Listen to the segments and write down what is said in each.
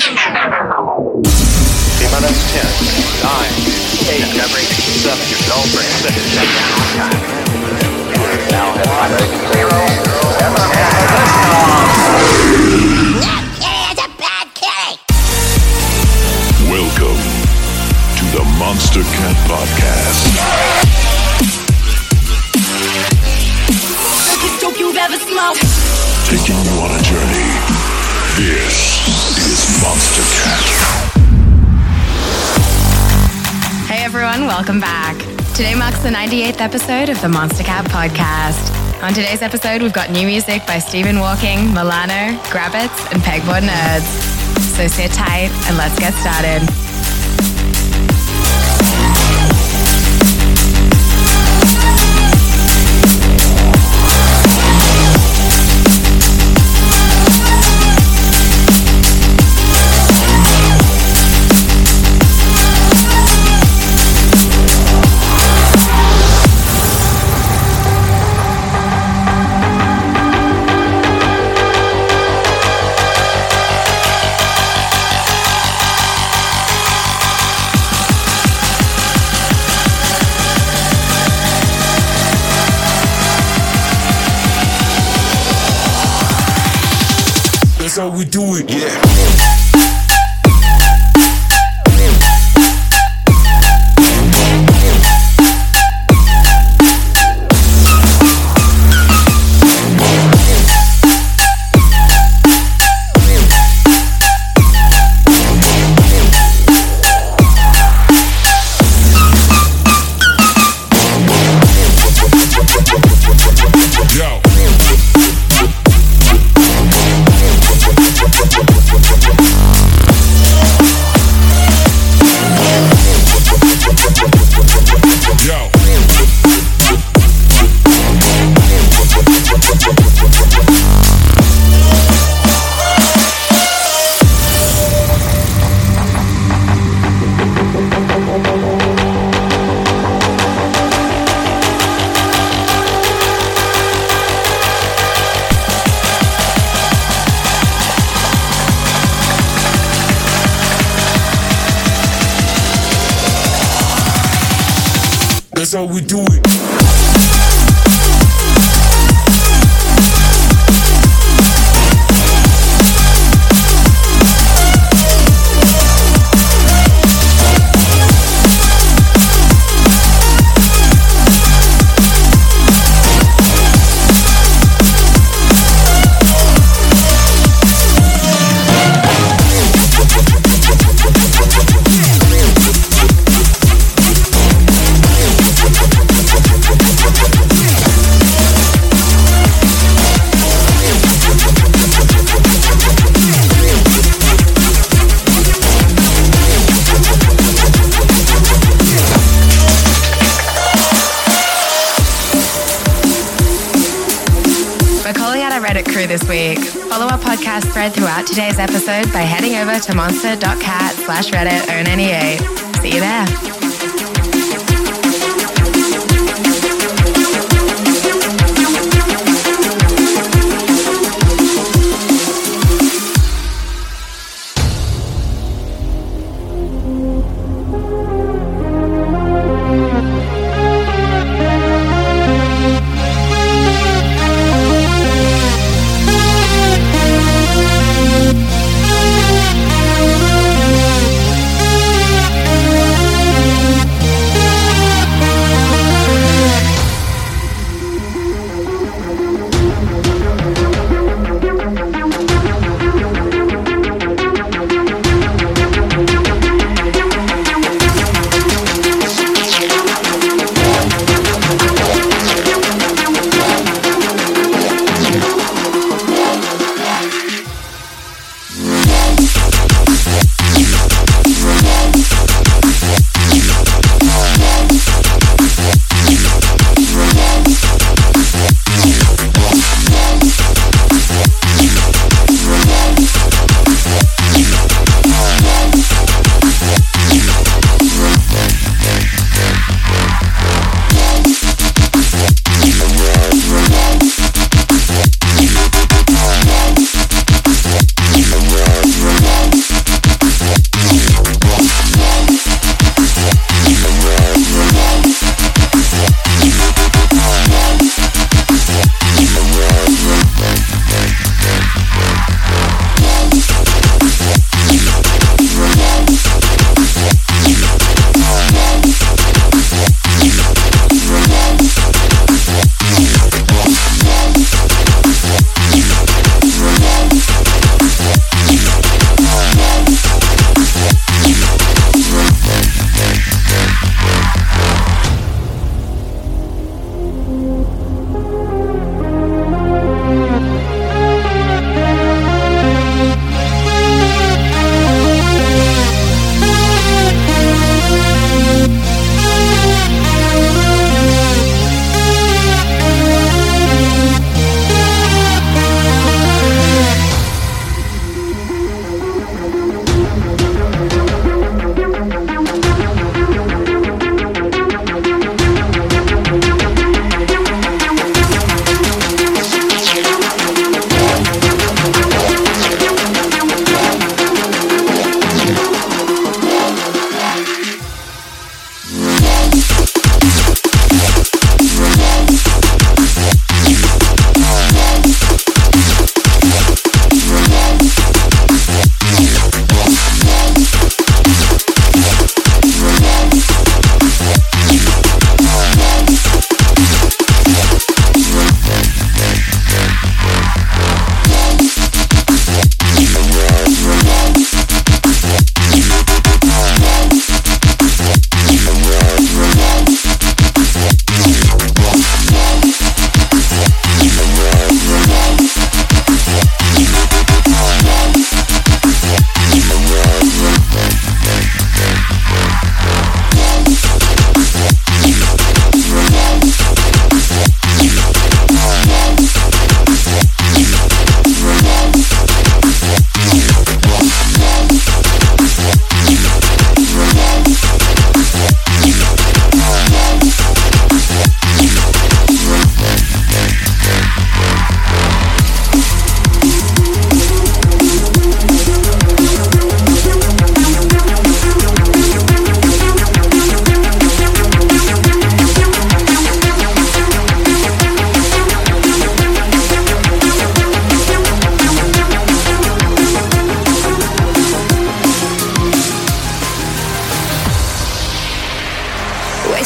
T minus 10, 9, 8, 7, don't break, 6, now head Welcome to the Monster Cat Podcast. Biggest dope you've ever smoked. Taking you on a journey. This is Monster Cat. Hey everyone, welcome back. Today marks the 98th episode of the Monster Cat podcast. On today's episode, we've got new music by Stephen Walking, Melano, Grabbitz, and Pegboard Nerds. So sit tight and let's get started. We do it. Yeah. We do over to monster.cat slash Reddit own. See you there.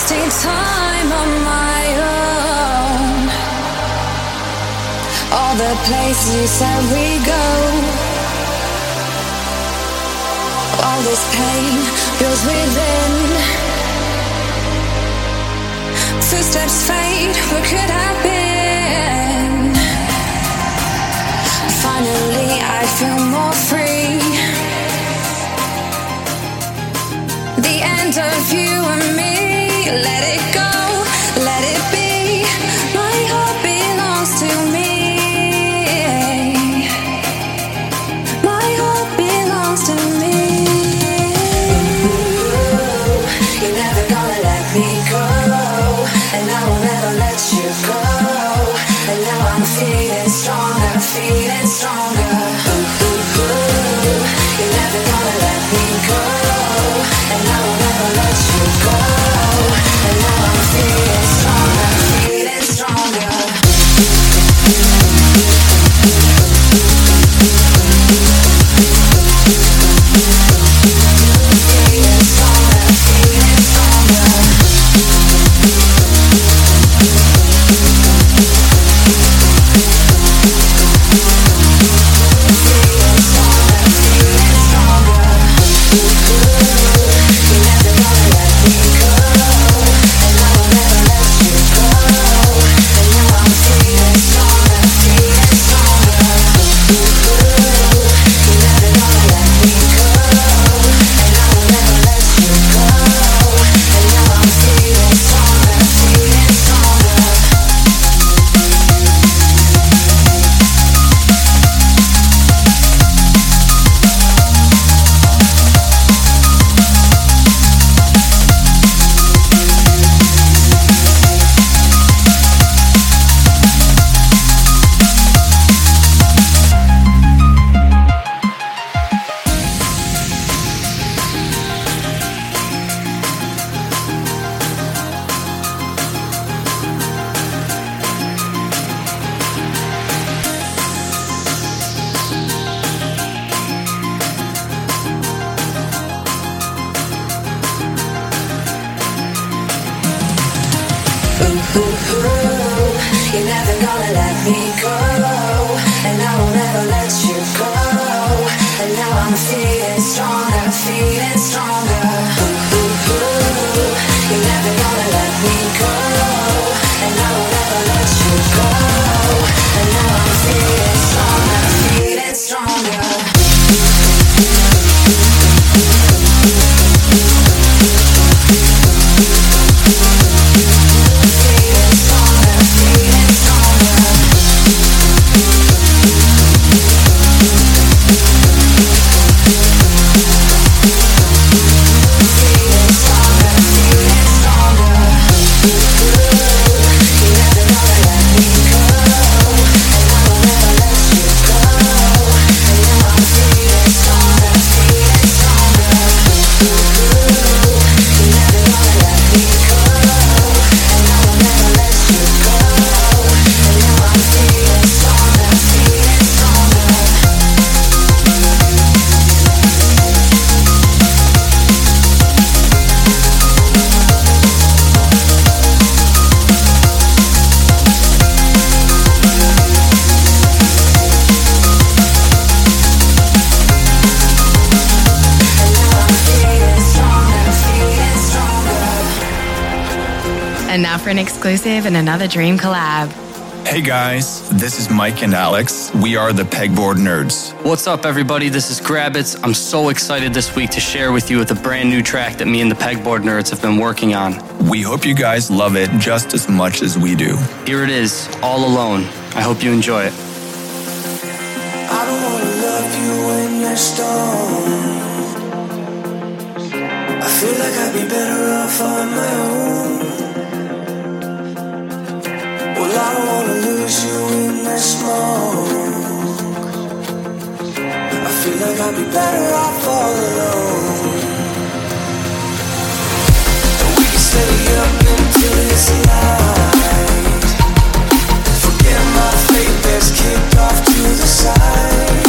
Time on my own. All the places said we go. All this pain feels within. Footsteps fade, what could have been? Finally, I feel more free. The end of you and me, let it go, And now for an exclusive and another dream collab. Hey guys, this is Mike and Alex. We are the Pegboard Nerds. What's up, everybody? This is Grabbitz. I'm so excited this week to share with you with a brand new track that me and the Pegboard Nerds have been working on. We hope you guys love it just as much as we do. Here it is, All Alone. I hope you enjoy it. I don't wanna love you when you're stoned. I feel like I'd be better off on my own. Well, I don't wanna lose you in the smoke. I feel like I'd be better off all alone. We can up until it's light. Forget my fate, let's kick off to the side.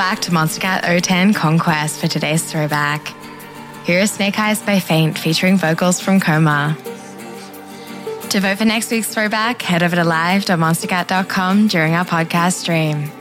Back to Monstercat 010 Conquest for today's throwback. Here is Snake Eyes by Feint featuring vocals from Coma. To vote for next week's throwback, head over to live.monstercat.com during our podcast stream.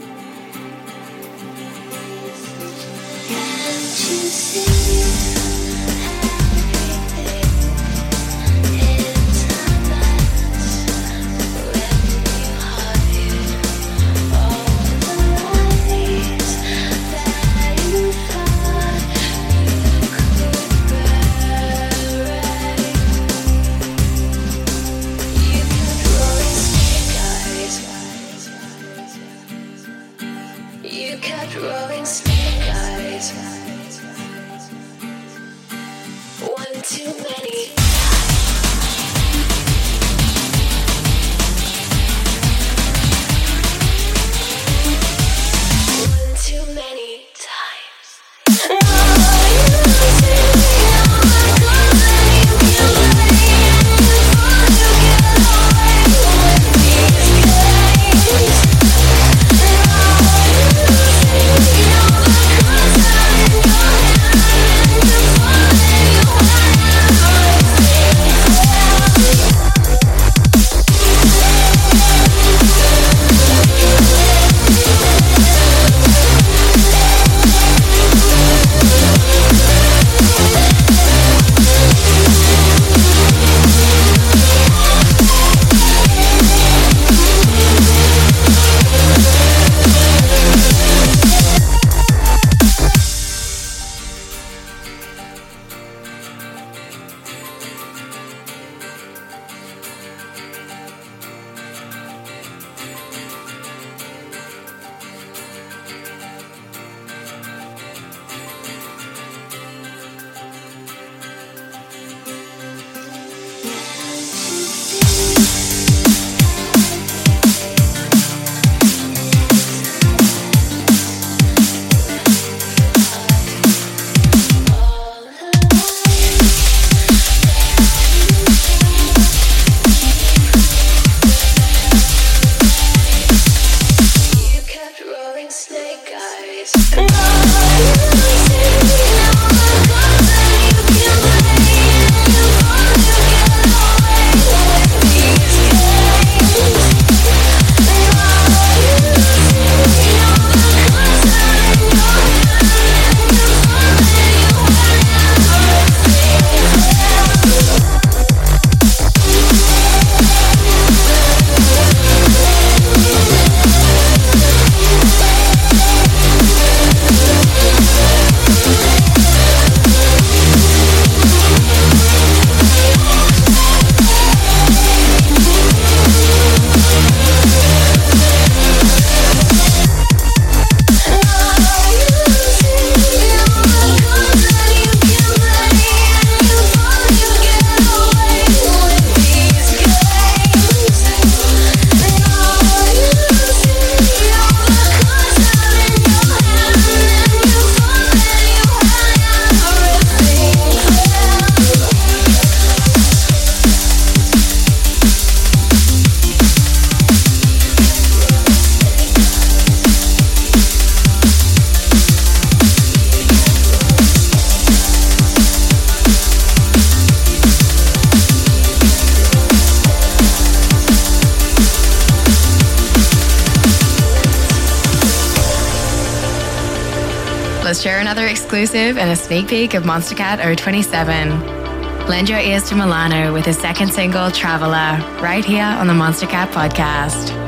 And a sneak peek of Monster Monstercat 027. Lend your ears to Melano with his second single, Traveler, right here on the Monstercat podcast.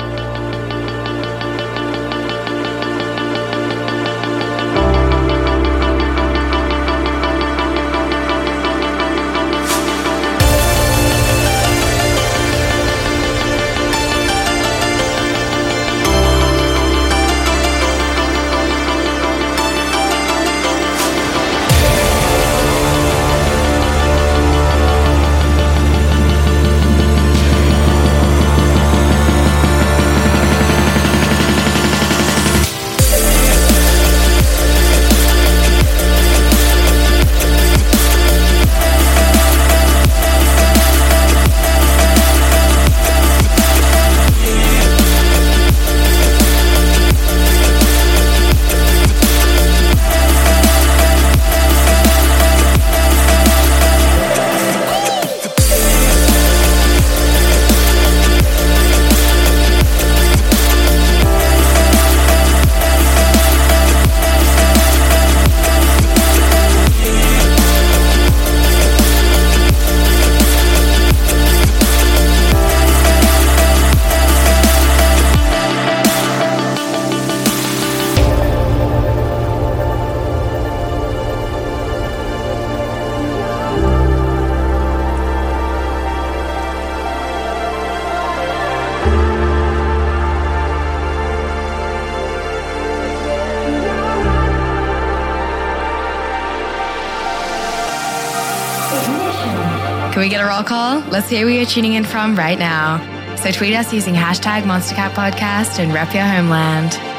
Let's hear where you're tuning in from right now. So tweet us using hashtag MonsterCatPodcast and rep your homeland.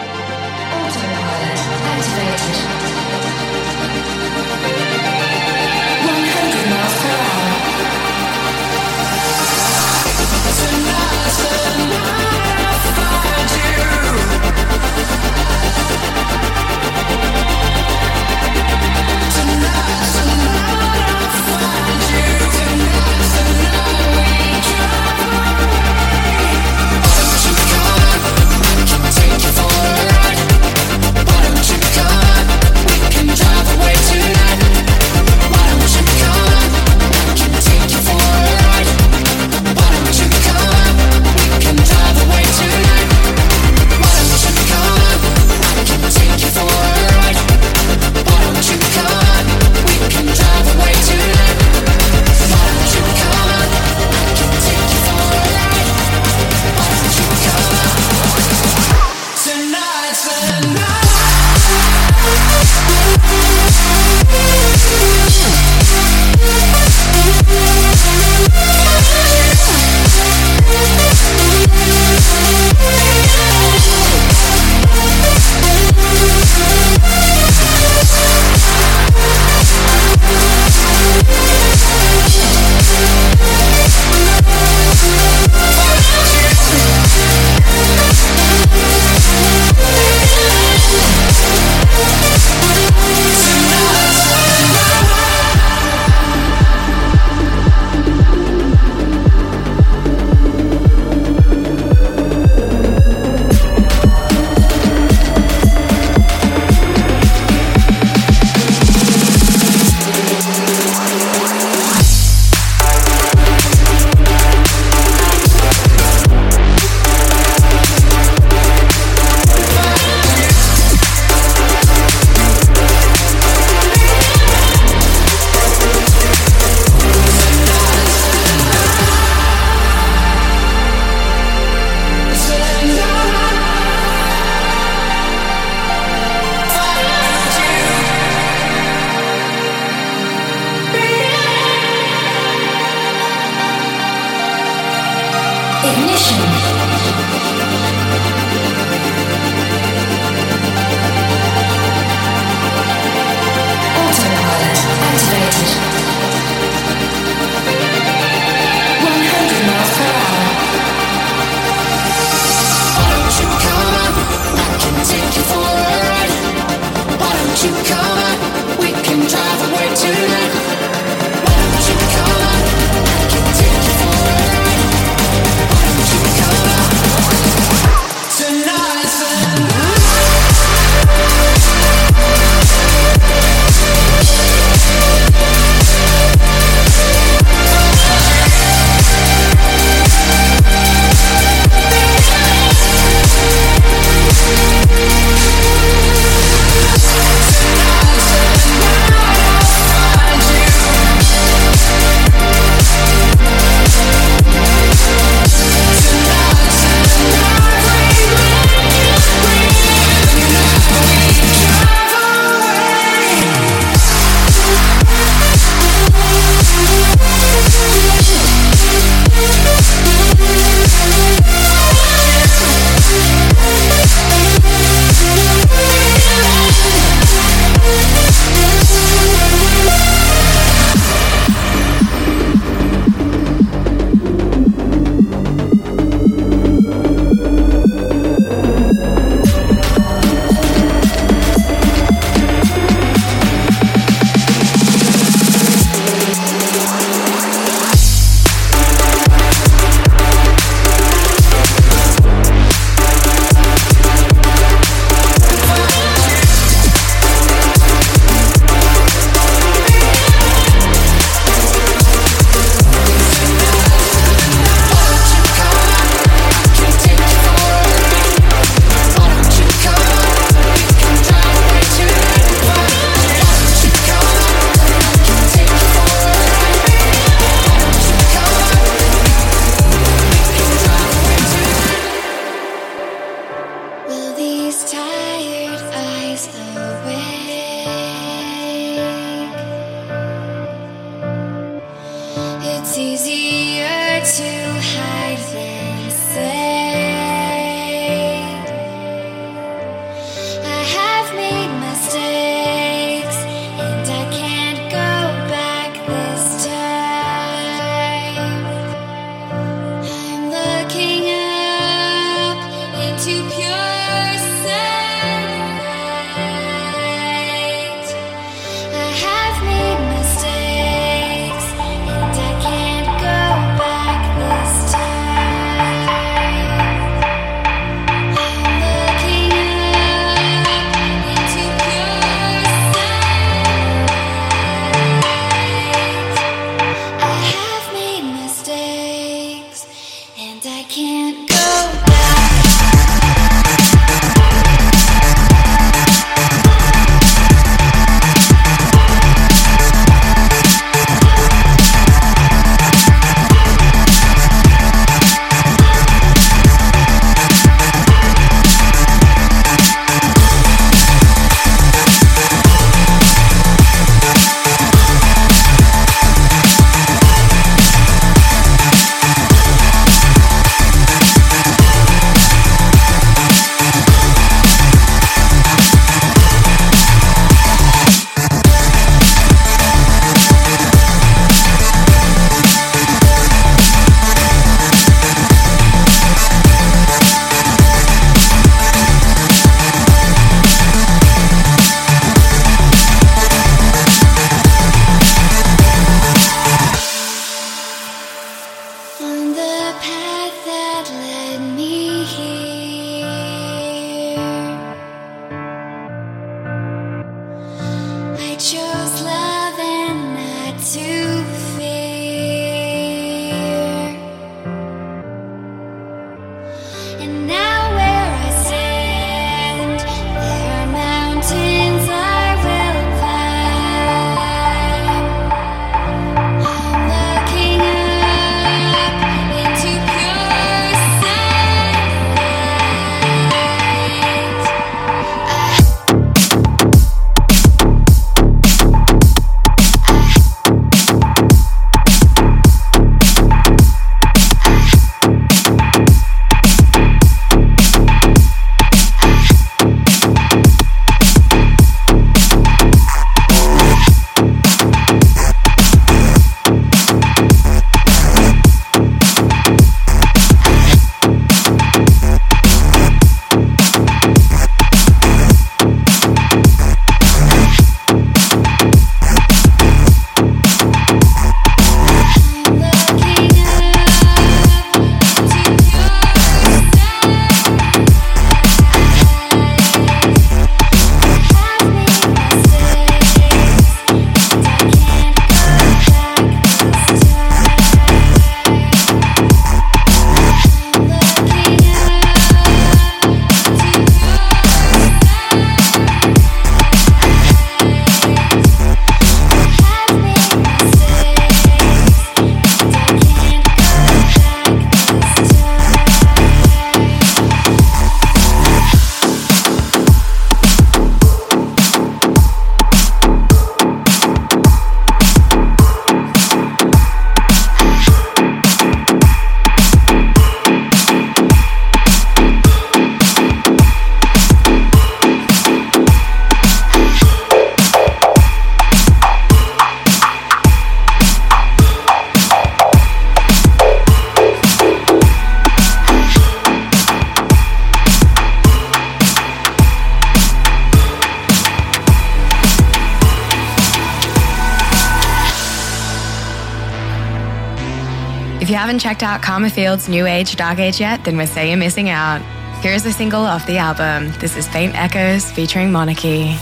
Haven't checked out Karma Field's New Age Dark Age yet, then we're saying you're missing out. Here is a single off the album. This is Faint Echoes featuring Monarchy.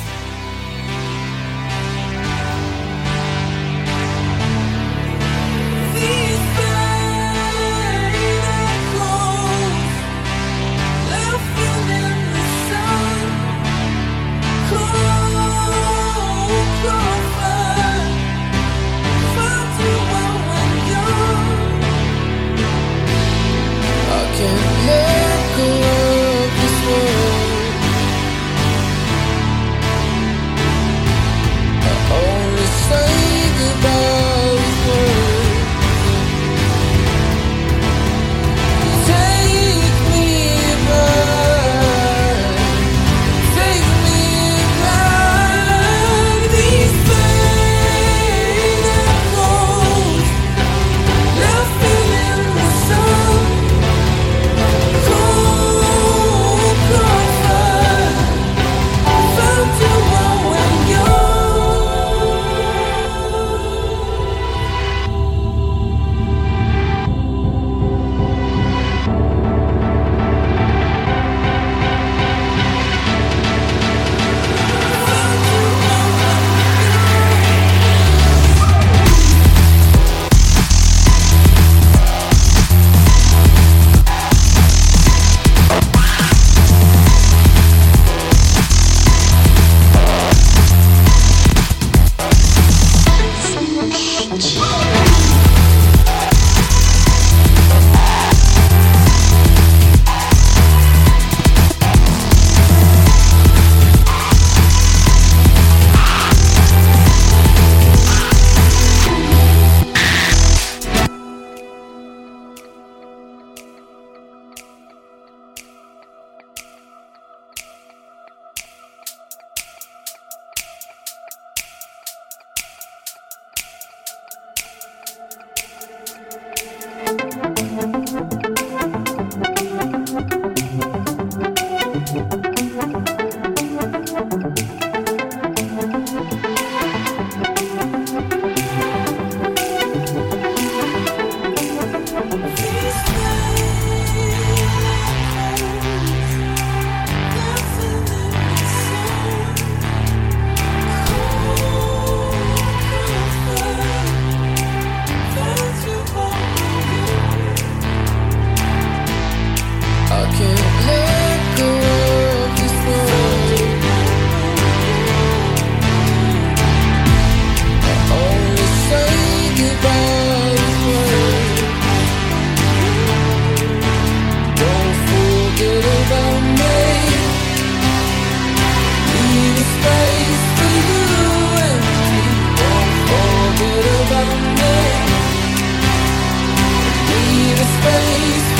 Gonna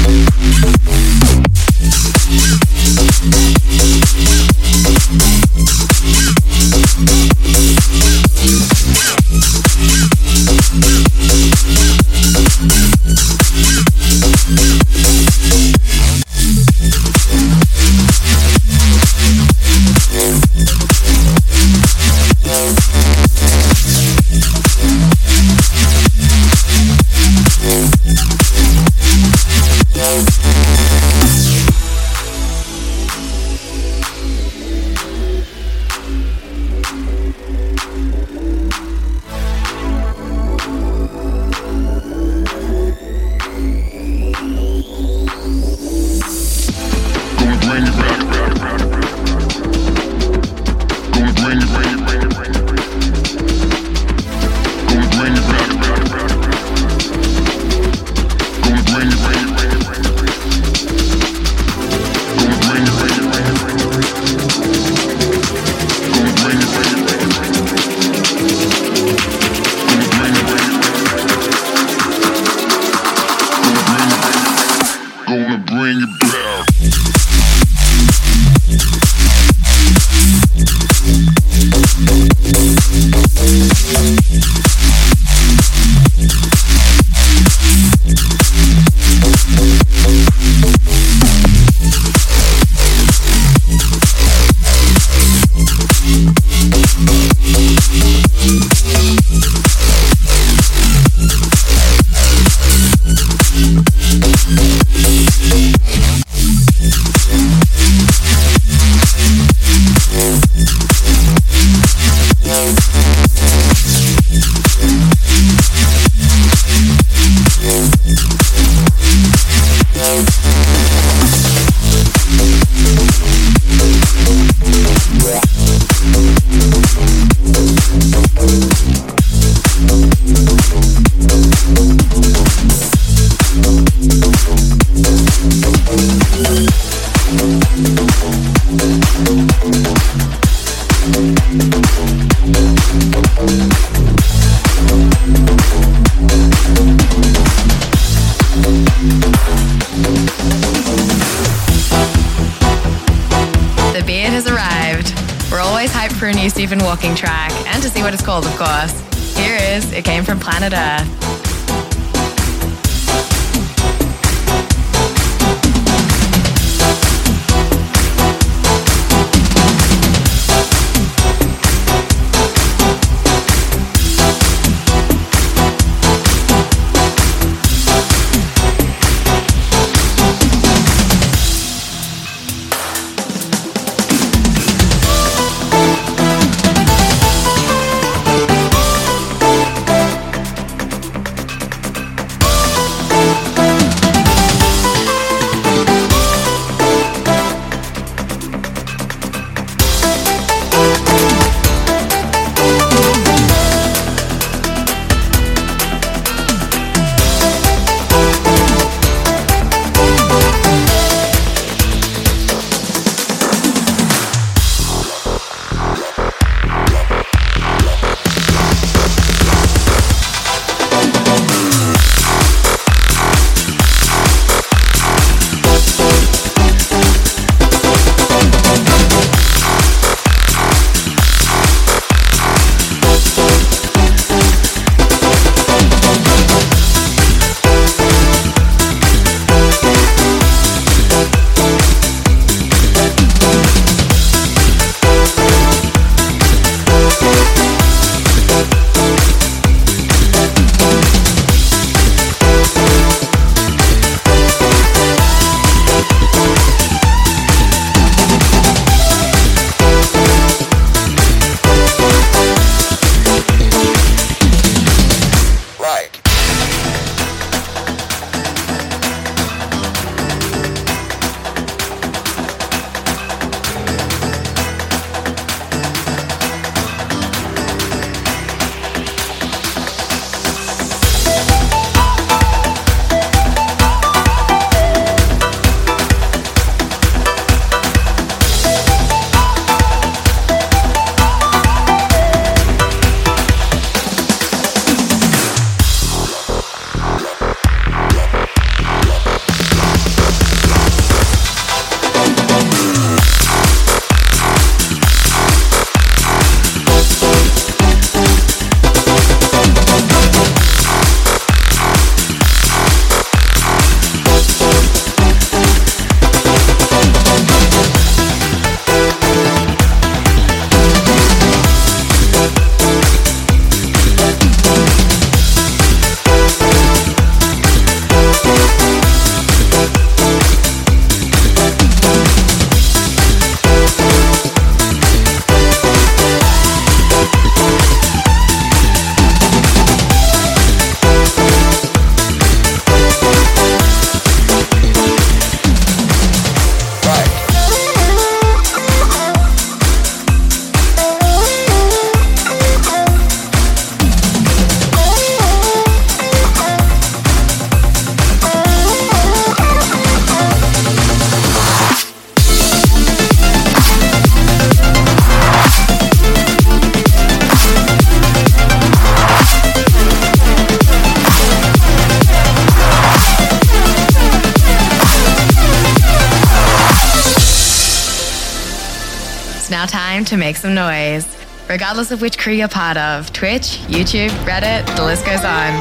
to make some noise. Regardless of which crew you're part of Twitch, YouTube, Reddit, the list goes on.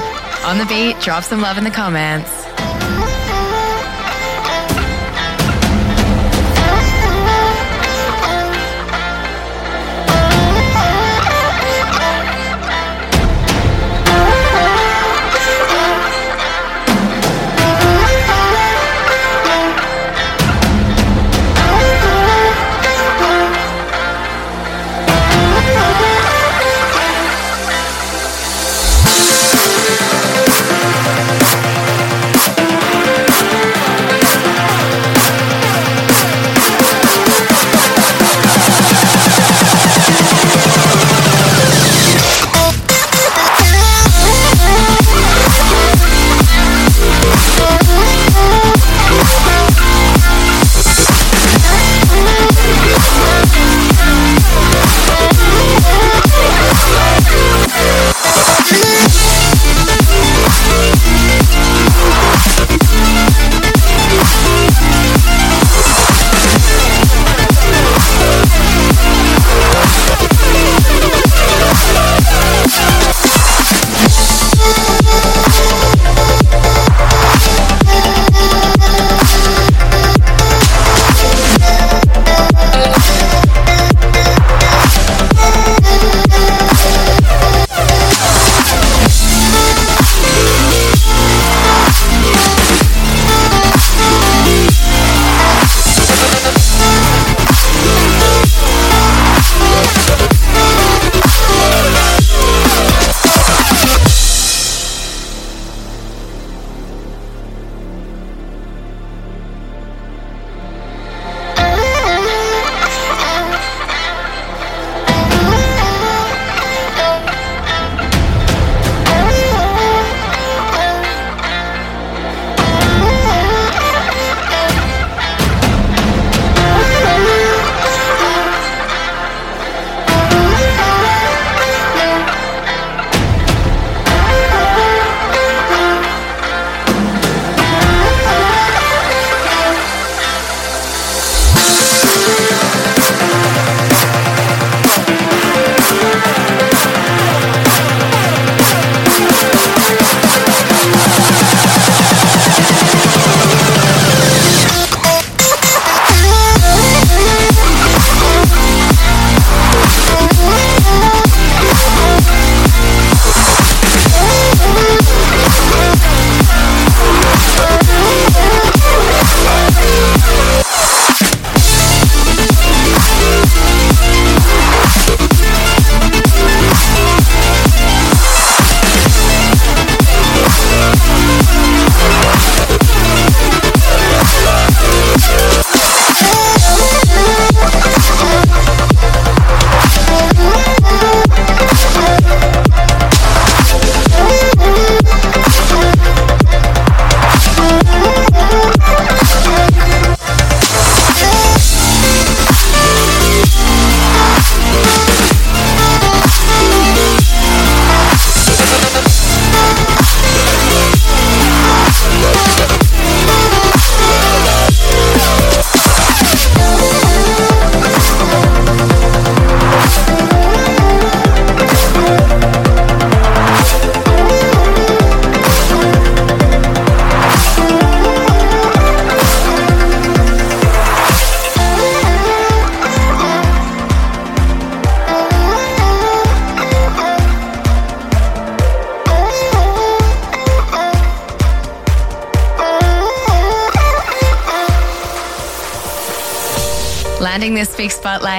On the beat, drop some love in the comments.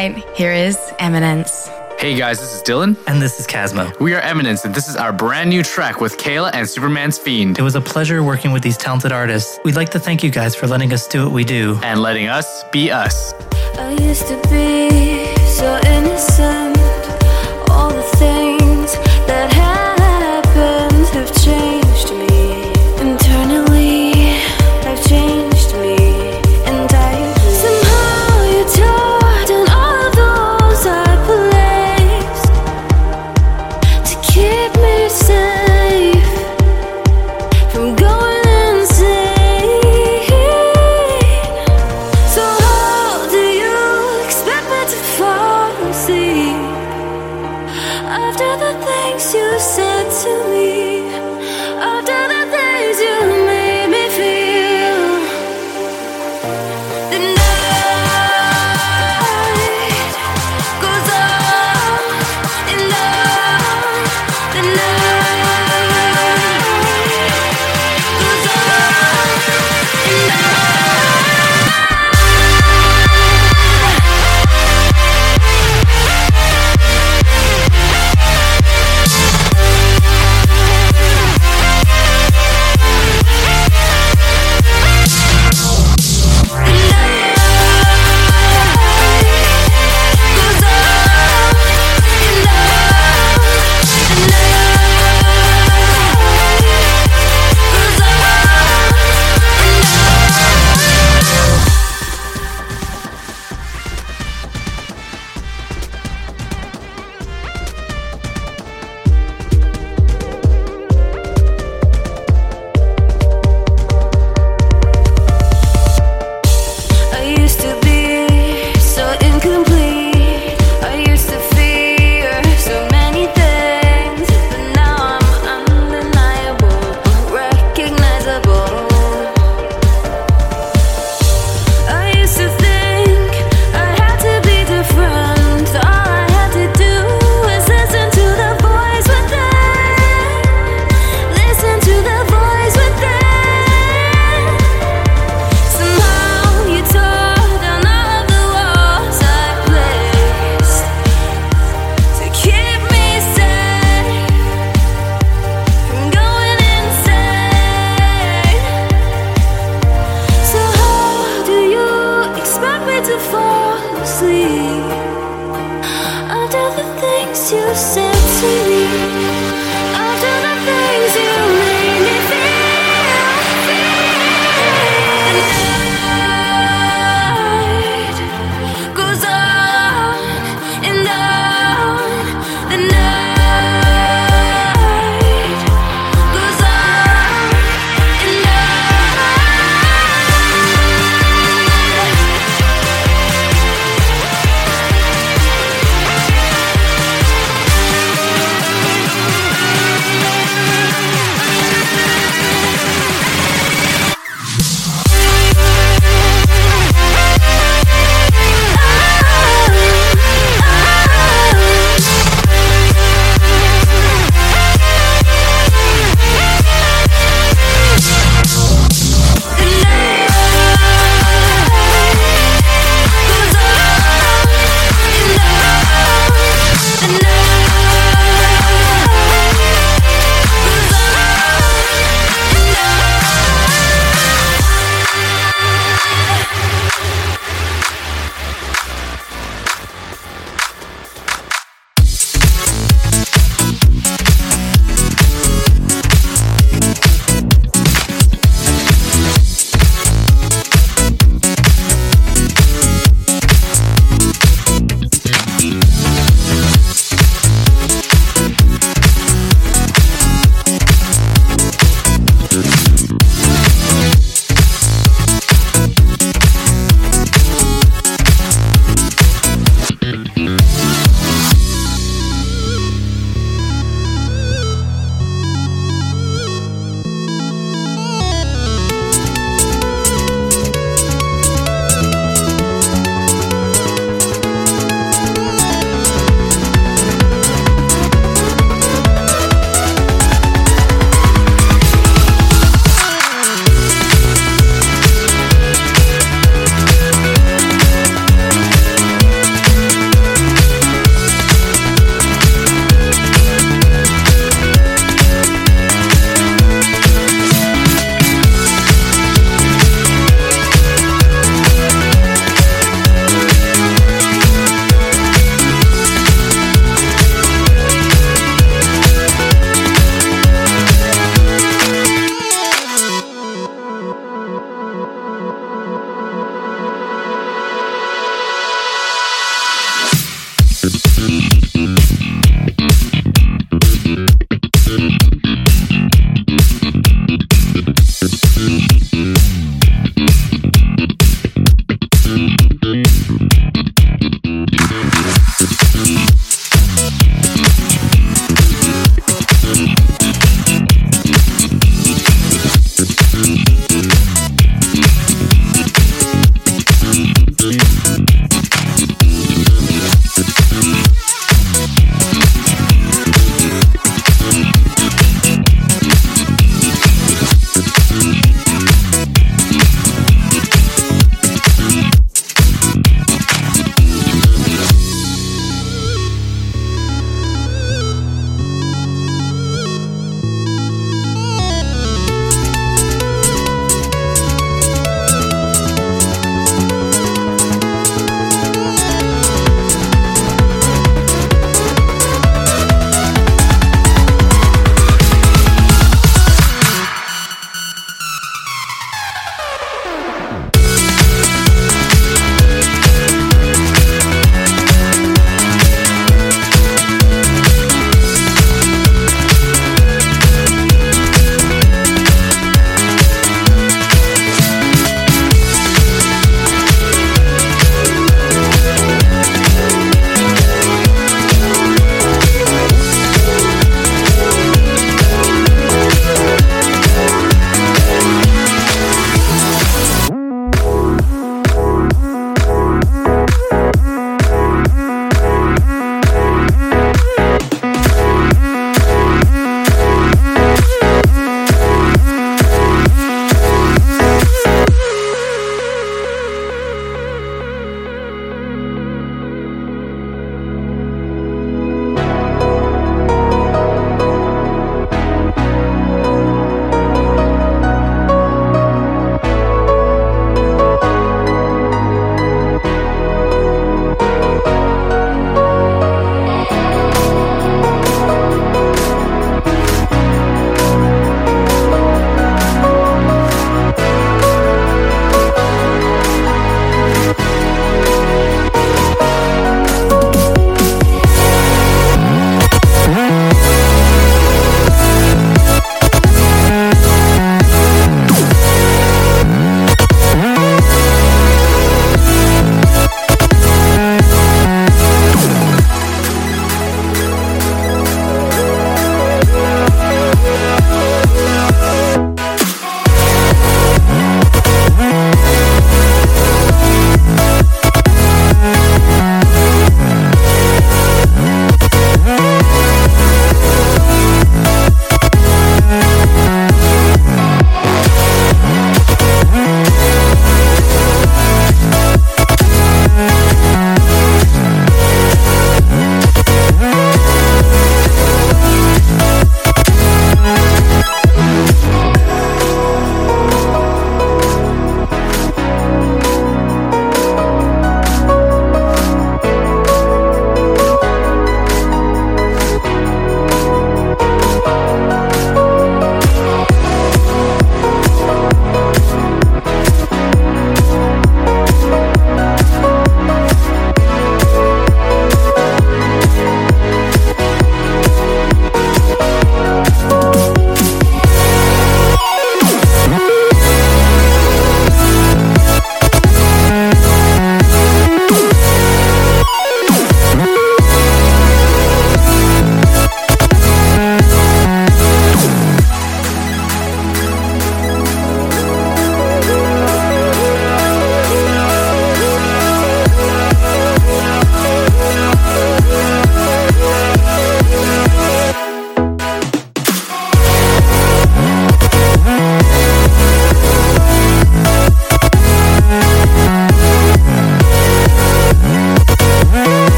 Big spotlight, here is Eminence. Hey guys, this is Dylan. And this is Casmo. We are Eminence, and this is our brand new track with Q'AILA and Supermans Feinde, It was a pleasure working with these talented artists. We'd like to thank you guys for letting us do what we do. and letting us be us. I used to be so innocent.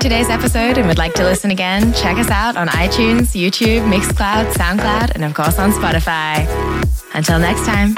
Today's episode and would like to listen again, check us out on iTunes, YouTube, Mixcloud, SoundCloud, and of course on Spotify. Until next time.